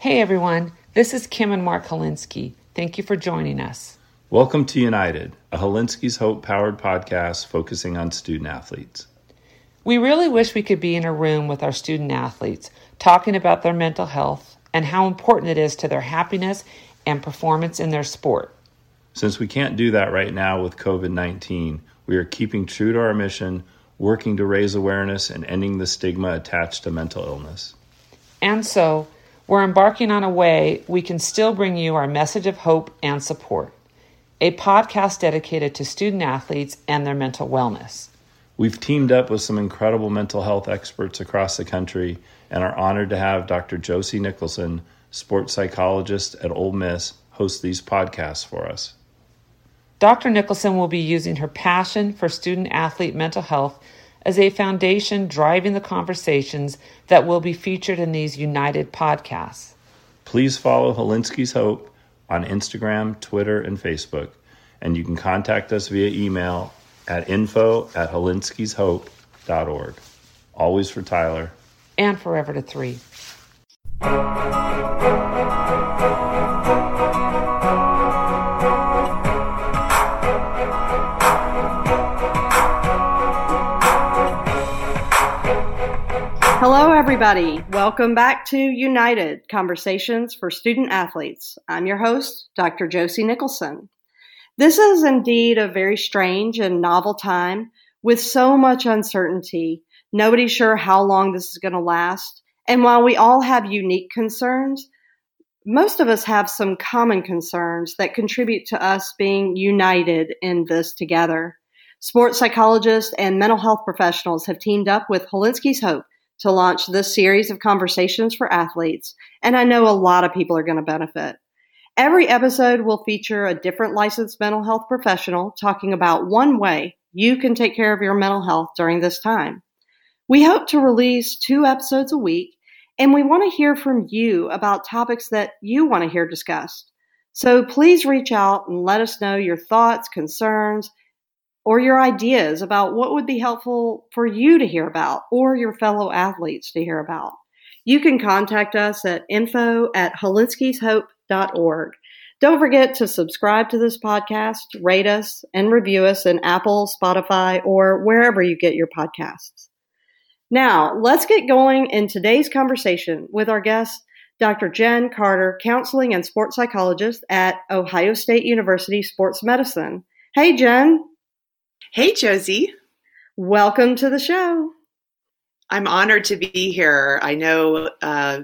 Hey everyone, this is Kim and Mark Hilinski. Thank you for joining us. Welcome to United, a Hilinski's Hope powered podcast focusing on student athletes. We really wish we could be in a room with our student athletes talking about their mental health and how important it is to their happiness and performance in their sport. Since we can't do that right now with COVID 19, we are keeping true to our mission, working to raise awareness and ending the stigma attached to mental illness. And so, we're embarking on a way we can still bring you our message of hope and support a podcast dedicated to student athletes and their mental wellness. We've teamed up with some incredible mental health experts across the country and are honored to have Dr. Josie Nicholson, sports psychologist at Ole Miss, host these podcasts for us. Dr. Nicholson will be using her passion for student athlete mental health as a foundation driving the conversations that will be featured in these United podcasts. Please follow Hilinski's Hope on Instagram, Twitter, and Facebook, and you can contact us via email at info at hilinskishope.org. Always for Tyler. And forever to three. Hello, everybody. Welcome back to United Conversations for Student Athletes. I'm your host, Dr. Josie Nicholson. This is indeed a very strange and novel time with so much uncertainty. Nobody's sure how long this is going to last. And while we all have unique concerns, most of us have some common concerns that contribute to us being united in this together. Sports psychologists and mental health professionals have teamed up with Hilinski's Hope to launch this series of conversations for athletes, and I know a lot of people are going to benefit. Every episode will feature a different licensed mental health professional talking about one way you can take care of your mental health during this time. We hope to release two episodes a week, and we want to hear from you about topics that you want to hear discussed. So please reach out and let us know your thoughts, concerns, or your ideas about what would be helpful for you to hear about or your fellow athletes to hear about. You can contact us at info at hilinskishope.org. Don't forget to subscribe to this podcast, rate us, and review us in Apple, Spotify, or wherever you get your podcasts. Now, let's get going in today's conversation with our guest, Dr. Jen Carter, counseling and sports psychologist at Ohio State University Sports Medicine. Hey, Jen. Hey, Josie. Welcome to the show. I'm honored to be here. I know uh,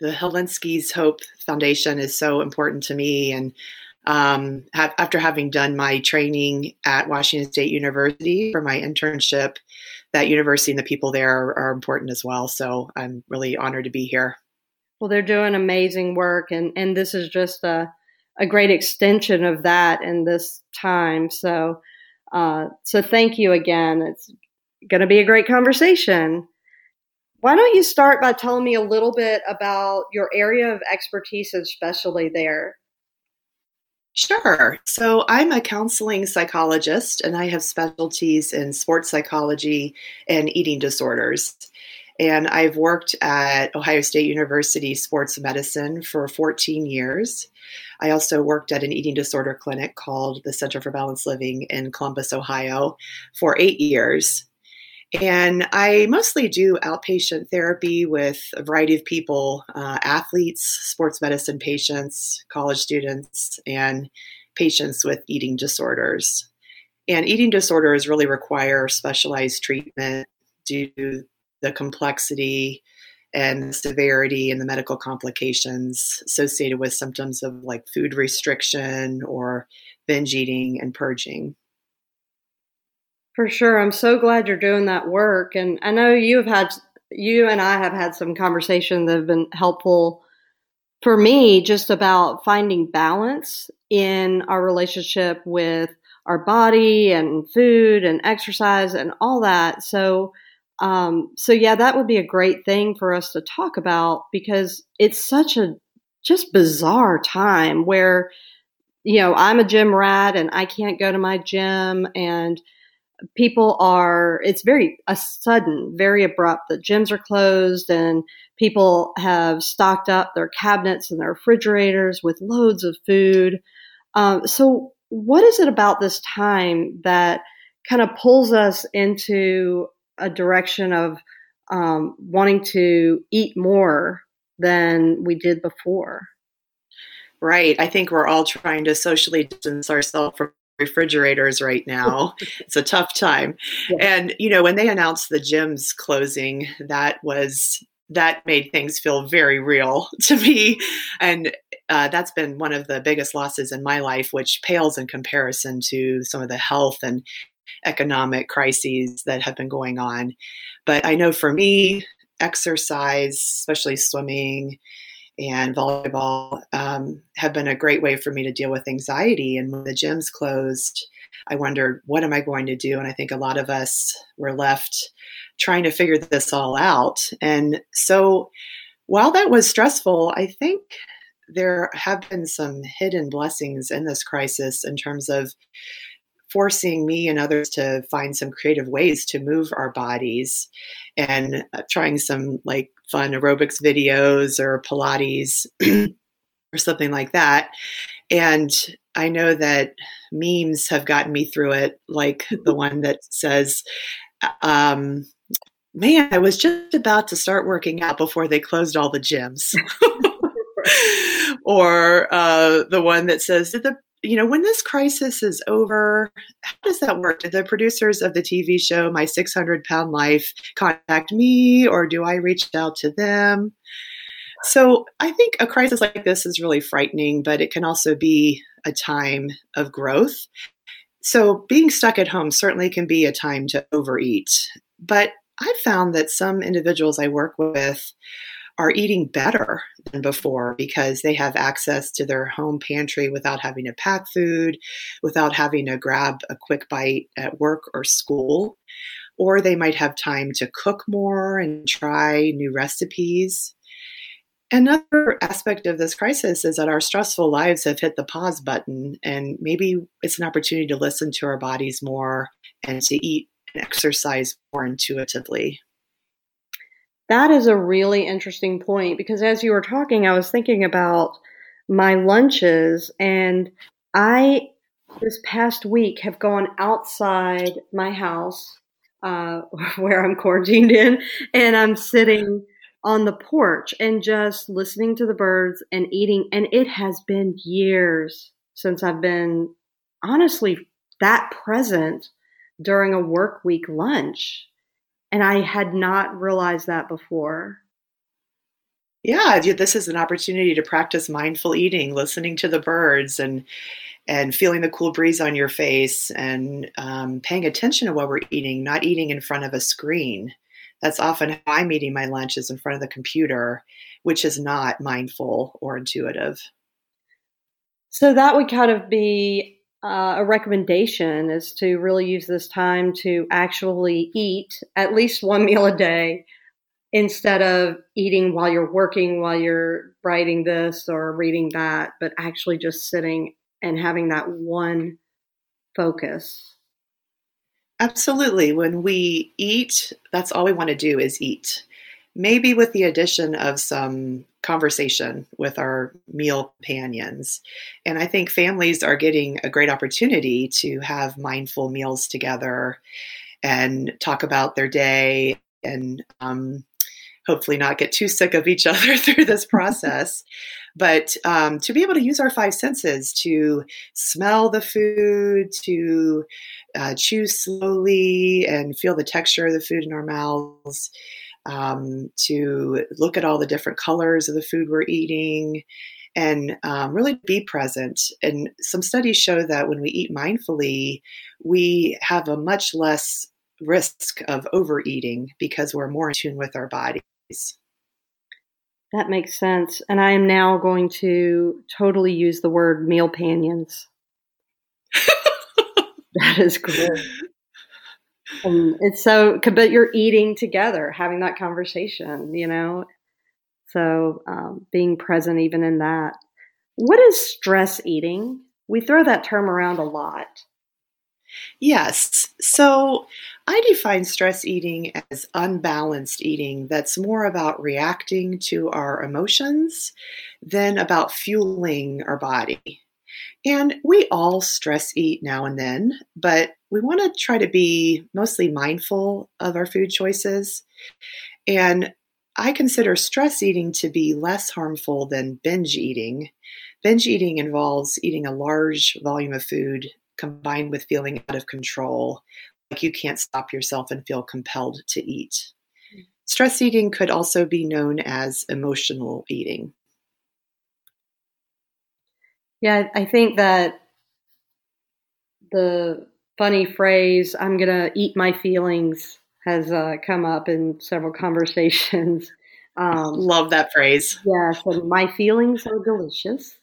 the Hilinski's Hope Foundation is so important to me, and um, ha- after having done my training at Washington State University for my internship, that university and the people there are, are important as well. So I'm really honored to be here. Well, they're doing amazing work, and and this is just a a great extension of that in this time. So uh, so thank you again. It's going to be a great conversation. Why don't you start by telling me a little bit about your area of expertise and specialty there? Sure. So I'm a counseling psychologist and I have specialties in sports psychology and eating disorders. And I've worked at Ohio State University Sports Medicine for 14 years. I also worked at an eating disorder clinic called the Center for Balanced Living in Columbus, Ohio for eight years. And I mostly do outpatient therapy with a variety of people uh, athletes, sports medicine patients, college students, and patients with eating disorders. And eating disorders really require specialized treatment due the complexity and severity and the medical complications associated with symptoms of like food restriction or binge eating and purging. For sure. I'm so glad you're doing that work. And I know you have had, you and I have had some conversations that have been helpful for me just about finding balance in our relationship with our body and food and exercise and all that. So, um, so yeah, that would be a great thing for us to talk about because it's such a just bizarre time where, you know, I'm a gym rat and I can't go to my gym and people are it's very a sudden very abrupt that gyms are closed and people have stocked up their cabinets and their refrigerators with loads of food. Um, so what is it about this time that kind of pulls us into a direction of um, wanting to eat more than we did before. Right. I think we're all trying to socially distance ourselves from refrigerators right now. it's a tough time. Yeah. And, you know, when they announced the gyms closing, that was that made things feel very real to me. And uh, that's been one of the biggest losses in my life, which pales in comparison to some of the health and economic crises that have been going on. But I know for me, exercise, especially swimming and volleyball, um, have been a great way for me to deal with anxiety. And when the gyms closed, I wondered, what am I going to do? And I think a lot of us were left trying to figure this all out. And so while that was stressful, I think there have been some hidden blessings in this crisis in terms of forcing me and others to find some creative ways to move our bodies and uh, trying some like fun aerobics videos or Pilates or something like that. And I know that memes have gotten me through it, like the one that says, um, Man, I was just about to start working out before they closed all the gyms. or uh, the one that says, Did the you know, when this crisis is over, how does that work? Did the producers of the TV show My 600 Pound Life contact me or do I reach out to them? So I think a crisis like this is really frightening, but it can also be a time of growth. So being stuck at home certainly can be a time to overeat. But I've found that some individuals I work with are eating better than before because they have access to their home pantry without having to pack food, without having to grab a quick bite at work or school. Or they might have time to cook more and try new recipes. Another aspect of this crisis is that our stressful lives have hit the pause button, and maybe it's an opportunity to listen to our bodies more and to eat and exercise more intuitively. That is a really interesting point because as you were talking, I was thinking about my lunches, and I this past week have gone outside my house uh, where I'm quarantined in, and I'm sitting on the porch and just listening to the birds and eating. And it has been years since I've been honestly that present during a work week lunch. And I had not realized that before. Yeah, this is an opportunity to practice mindful eating, listening to the birds and and feeling the cool breeze on your face and um, paying attention to what we're eating, not eating in front of a screen that's often how I'm eating my lunches in front of the computer, which is not mindful or intuitive. So that would kind of be uh, a recommendation is to really use this time to actually eat at least one meal a day instead of eating while you're working, while you're writing this or reading that, but actually just sitting and having that one focus. Absolutely. When we eat, that's all we want to do is eat. Maybe with the addition of some conversation with our meal companions. And I think families are getting a great opportunity to have mindful meals together and talk about their day and um, hopefully not get too sick of each other through this process. but um, to be able to use our five senses to smell the food, to uh, chew slowly and feel the texture of the food in our mouths, um, to look at all the different colors of the food we're eating, and um, really be present. And some studies show that when we eat mindfully, we have a much less risk of overeating because we're more in tune with our bodies. That makes sense. And I am now going to totally use the word meal panions. that is great. Um, it's so, but you're eating together, having that conversation, you know? So um, being present even in that. What is stress eating? We throw that term around a lot. Yes. So I define stress eating as unbalanced eating that's more about reacting to our emotions than about fueling our body. And we all stress eat now and then, but we want to try to be mostly mindful of our food choices. And I consider stress eating to be less harmful than binge eating. Binge eating involves eating a large volume of food combined with feeling out of control, like you can't stop yourself and feel compelled to eat. Hmm. Stress eating could also be known as emotional eating. Yeah, I think that the funny phrase, I'm going to eat my feelings, has uh, come up in several conversations. Um, Love that phrase. Yes, and my feelings are delicious.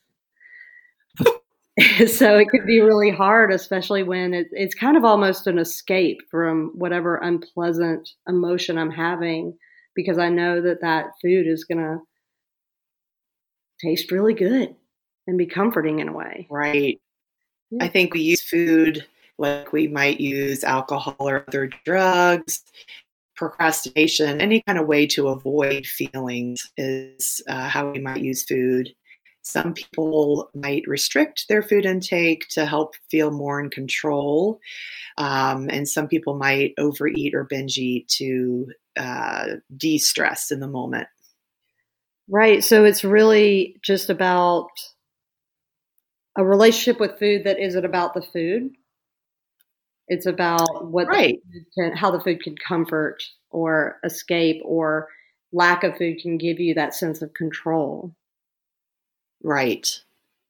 so it could be really hard, especially when it, it's kind of almost an escape from whatever unpleasant emotion I'm having, because I know that that food is going to taste really good and be comforting in a way. Right. Yeah. I think we use food like we might use alcohol or other drugs. Procrastination, any kind of way to avoid feelings is uh, how we might use food. Some people might restrict their food intake to help feel more in control. Um, and some people might overeat or binge eat to uh, de stress in the moment. Right. So it's really just about a relationship with food that isn't about the food. It's about what right. the can, how the food can comfort or escape or lack of food can give you that sense of control. Right.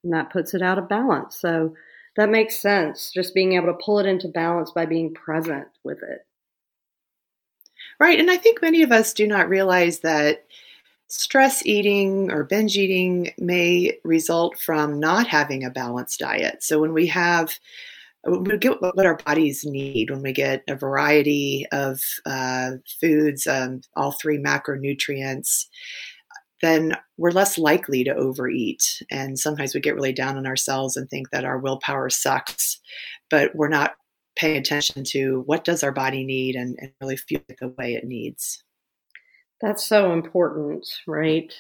And that puts it out of balance. So that makes sense. Just being able to pull it into balance by being present with it. Right. And I think many of us do not realize that stress eating or binge eating may result from not having a balanced diet. So when we have we get what our bodies need, when we get a variety of uh, foods, um, all three macronutrients, then we're less likely to overeat. And sometimes we get really down on ourselves and think that our willpower sucks, but we're not paying attention to what does our body need and, and really fuel it the way it needs. That's so important, right?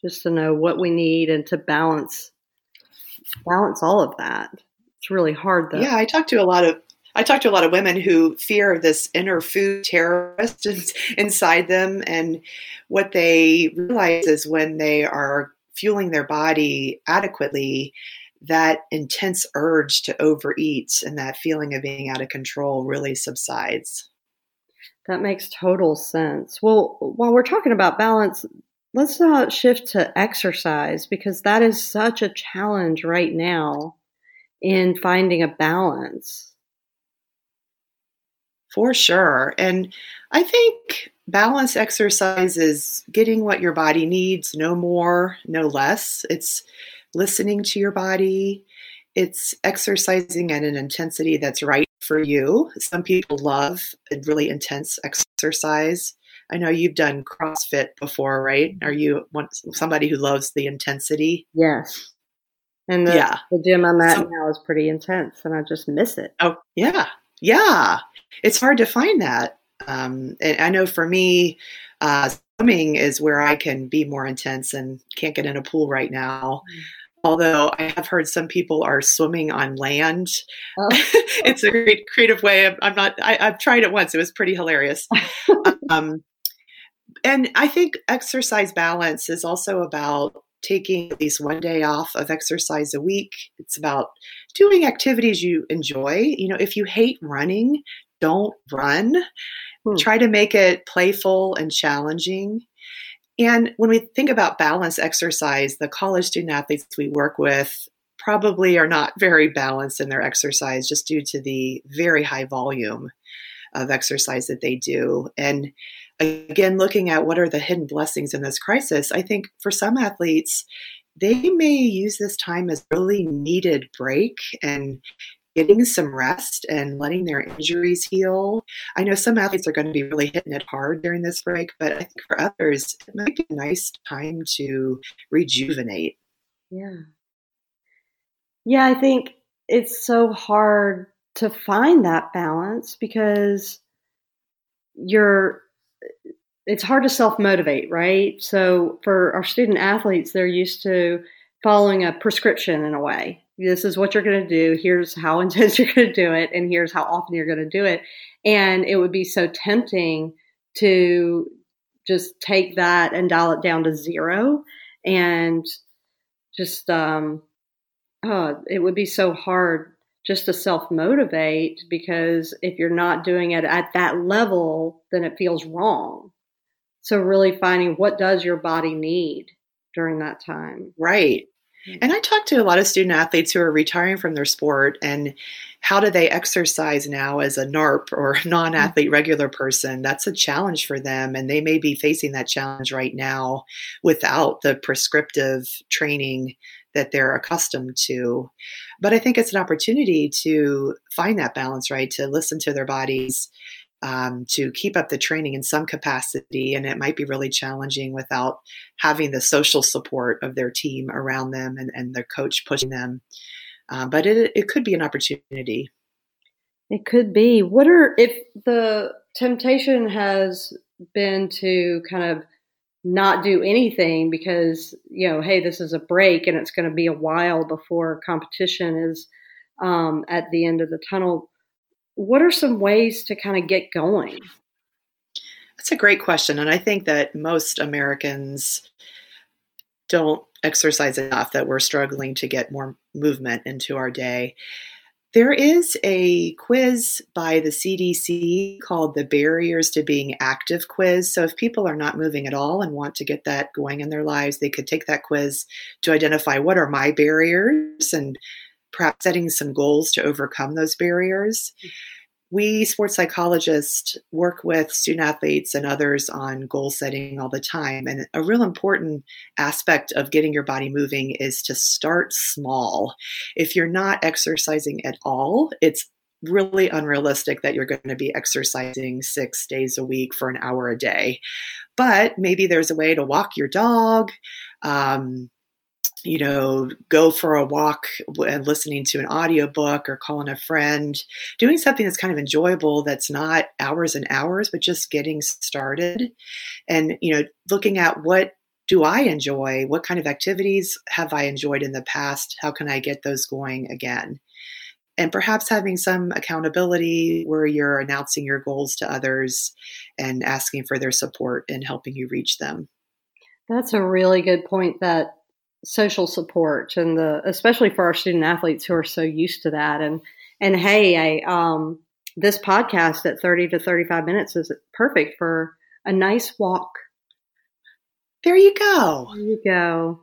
Just to know what we need and to balance balance all of that. It's really hard though. Yeah, I talk to a lot of I talk to a lot of women who fear this inner food terrorist inside them. And what they realize is when they are fueling their body adequately, that intense urge to overeat and that feeling of being out of control really subsides. That makes total sense. Well, while we're talking about balance, let's uh, shift to exercise because that is such a challenge right now in finding a balance. For sure. And I think balance exercise is getting what your body needs, no more, no less. It's listening to your body. It's exercising at an intensity that's right for you. Some people love a really intense exercise. I know you've done CrossFit before, right? Are you somebody who loves the intensity? Yes. And the, yeah. the gym I'm at so, now is pretty intense, and I just miss it. Oh, yeah. Yeah, it's hard to find that. Um, and I know for me, uh, swimming is where I can be more intense and can't get in a pool right now. Although I have heard some people are swimming on land. Oh. it's a great creative way. I'm, I'm not, I, have tried it once. It was pretty hilarious. um, and I think exercise balance is also about taking at least one day off of exercise a week. It's about doing activities you enjoy. You know, if you hate running, don't run. Hmm. Try to make it playful and challenging. And when we think about balance exercise, the college student athletes we work with probably are not very balanced in their exercise just due to the very high volume of exercise that they do. And again, looking at what are the hidden blessings in this crisis, I think for some athletes, they may use this time as really needed break and getting some rest and letting their injuries heal. I know some athletes are going to be really hitting it hard during this break, but I think for others, it might be a nice time to rejuvenate. Yeah. Yeah, I think it's so hard to find that balance because you're it's hard to self motivate, right? So for our student athletes, they're used to following a prescription in a way. This is what you're going to do. Here's how intense you're going to do it, and here's how often you're going to do it. And it would be so tempting to just take that and dial it down to zero and just um oh it would be so hard just to self motivate because if you're not doing it at that level then it feels wrong so really finding what does your body need during that time right and I talk to a lot of student athletes who are retiring from their sport and how do they exercise now as a NARP or non athlete mm-hmm. regular person? That's a challenge for them. And they may be facing that challenge right now without the prescriptive training that they're accustomed to. But I think it's an opportunity to find that balance, right? To listen to their bodies um, to keep up the training in some capacity. And it might be really challenging without having the social support of their team around them and, and their coach pushing them. Uh, but it, it could be an opportunity. It could be. What are, if the temptation has been to kind of not do anything because, you know, hey, this is a break and it's going to be a while before competition is um, at the end of the tunnel what are some ways to kind of get going? That's a great question. And I think that most Americans don't exercise enough, that we're struggling to get more movement into our day. There is a quiz by the CDC called the Barriers to Being Active quiz. So, if people are not moving at all and want to get that going in their lives, they could take that quiz to identify what are my barriers and perhaps setting some goals to overcome those barriers. We sports psychologists work with student athletes and others on goal setting all the time. And a real important aspect of getting your body moving is to start small. If you're not exercising at all, it's really unrealistic that you're going to be exercising six days a week for an hour a day. But maybe there's a way to walk your dog. Um, you know, go for a walk and listening to an audiobook or calling a friend, doing something that's kind of enjoyable that's not hours and hours, but just getting started. And, you know, looking at what do I enjoy? What kind of activities have I enjoyed in the past? How can I get those going again? And perhaps having some accountability where you're announcing your goals to others and asking for their support and helping you reach them. That's a really good point that social support and the especially for our student athletes who are so used to that. And and hey I um this podcast at 30 to 35 minutes is perfect for a nice walk. There you go. There you go.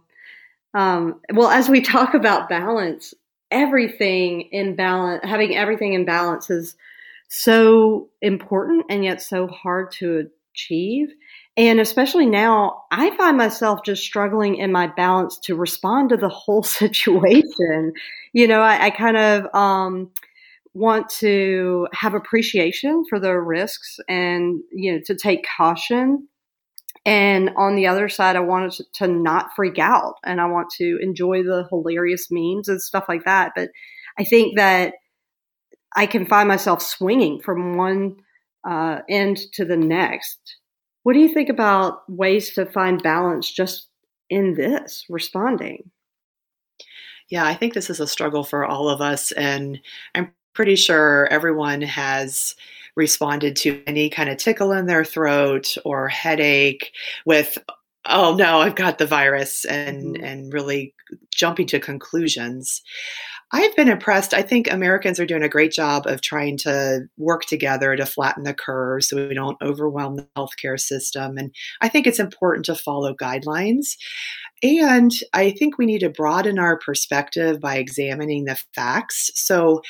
Um, well as we talk about balance everything in balance having everything in balance is so important and yet so hard to achieve and especially now, I find myself just struggling in my balance to respond to the whole situation. You know, I, I kind of um, want to have appreciation for the risks and, you know, to take caution. And on the other side, I wanted to, to not freak out and I want to enjoy the hilarious memes and stuff like that. But I think that I can find myself swinging from one uh, end to the next what do you think about ways to find balance just in this responding? Yeah, I think this is a struggle for all of us. And I'm pretty sure everyone has responded to any kind of tickle in their throat or headache with, oh no, I've got the virus, and, mm-hmm. and really jumping to conclusions. I've been impressed. I think Americans are doing a great job of trying to work together to flatten the curve so we don't overwhelm the healthcare system. And I think it's important to follow guidelines. And I think we need to broaden our perspective by examining the facts. So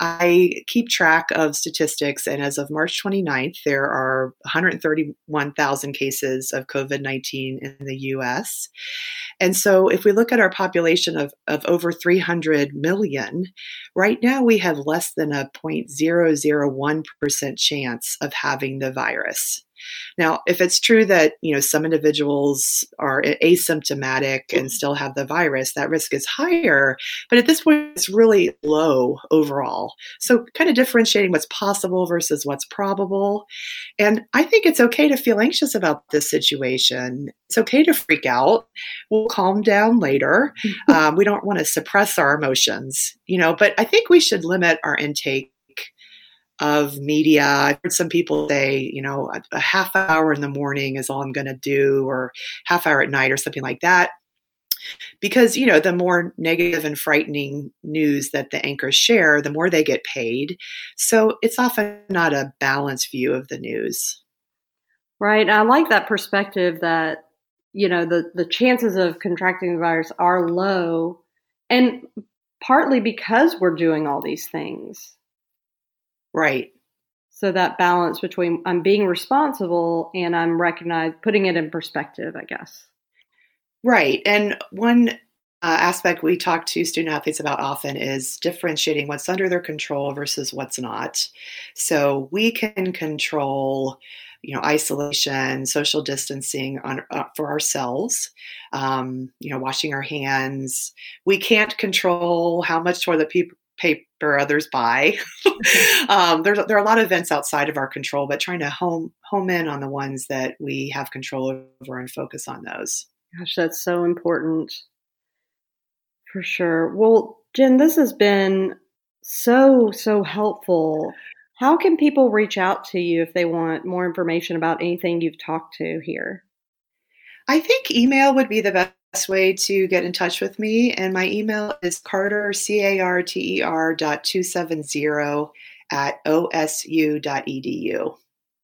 I keep track of statistics, and as of March 29th, there are 131,000 cases of COVID 19 in the US. And so, if we look at our population of, of over 300 million, right now we have less than a 0.001% chance of having the virus. Now, if it's true that, you know, some individuals are asymptomatic and still have the virus, that risk is higher. But at this point, it's really low overall. So, kind of differentiating what's possible versus what's probable. And I think it's okay to feel anxious about this situation. It's okay to freak out. We'll calm down later. um, we don't want to suppress our emotions, you know, but I think we should limit our intake of media. I've heard some people say, you know, a, a half hour in the morning is all I'm going to do, or half hour at night, or something like that. Because, you know, the more negative and frightening news that the anchors share, the more they get paid. So it's often not a balanced view of the news. Right. I like that perspective that, you know, the, the chances of contracting the virus are low. And partly because we're doing all these things. Right. So that balance between I'm being responsible and I'm recognized, putting it in perspective, I guess. Right. And one uh, aspect we talk to student athletes about often is differentiating what's under their control versus what's not. So we can control, you know, isolation, social distancing on uh, for ourselves. Um, you know, washing our hands. We can't control how much toilet paper paper others buy. um, there's there are a lot of events outside of our control, but trying to home home in on the ones that we have control over and focus on those. Gosh, that's so important for sure. Well, Jen, this has been so so helpful. How can people reach out to you if they want more information about anything you've talked to here? I think email would be the best way to get in touch with me. And my email is carter, C A R T E R dot 270 at osu.edu.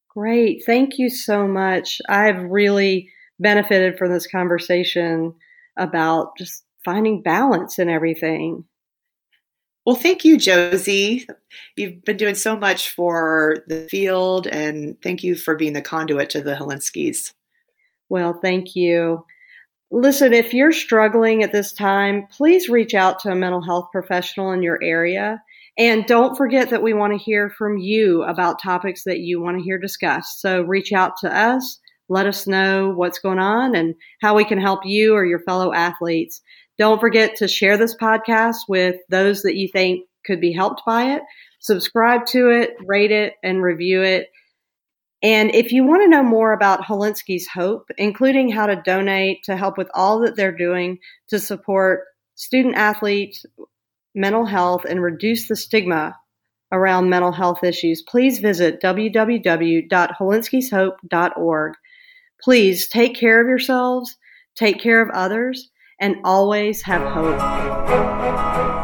Great. Thank you so much. I've really benefited from this conversation about just finding balance in everything. Well, thank you, Josie. You've been doing so much for the field, and thank you for being the conduit to the Hilinskis. Well, thank you. Listen, if you're struggling at this time, please reach out to a mental health professional in your area. And don't forget that we want to hear from you about topics that you want to hear discussed. So reach out to us, let us know what's going on and how we can help you or your fellow athletes. Don't forget to share this podcast with those that you think could be helped by it. Subscribe to it, rate it, and review it. And if you want to know more about Hilinski's Hope, including how to donate to help with all that they're doing to support student athletes, mental health, and reduce the stigma around mental health issues, please visit www.hilinskishope.org. Please take care of yourselves, take care of others, and always have hope.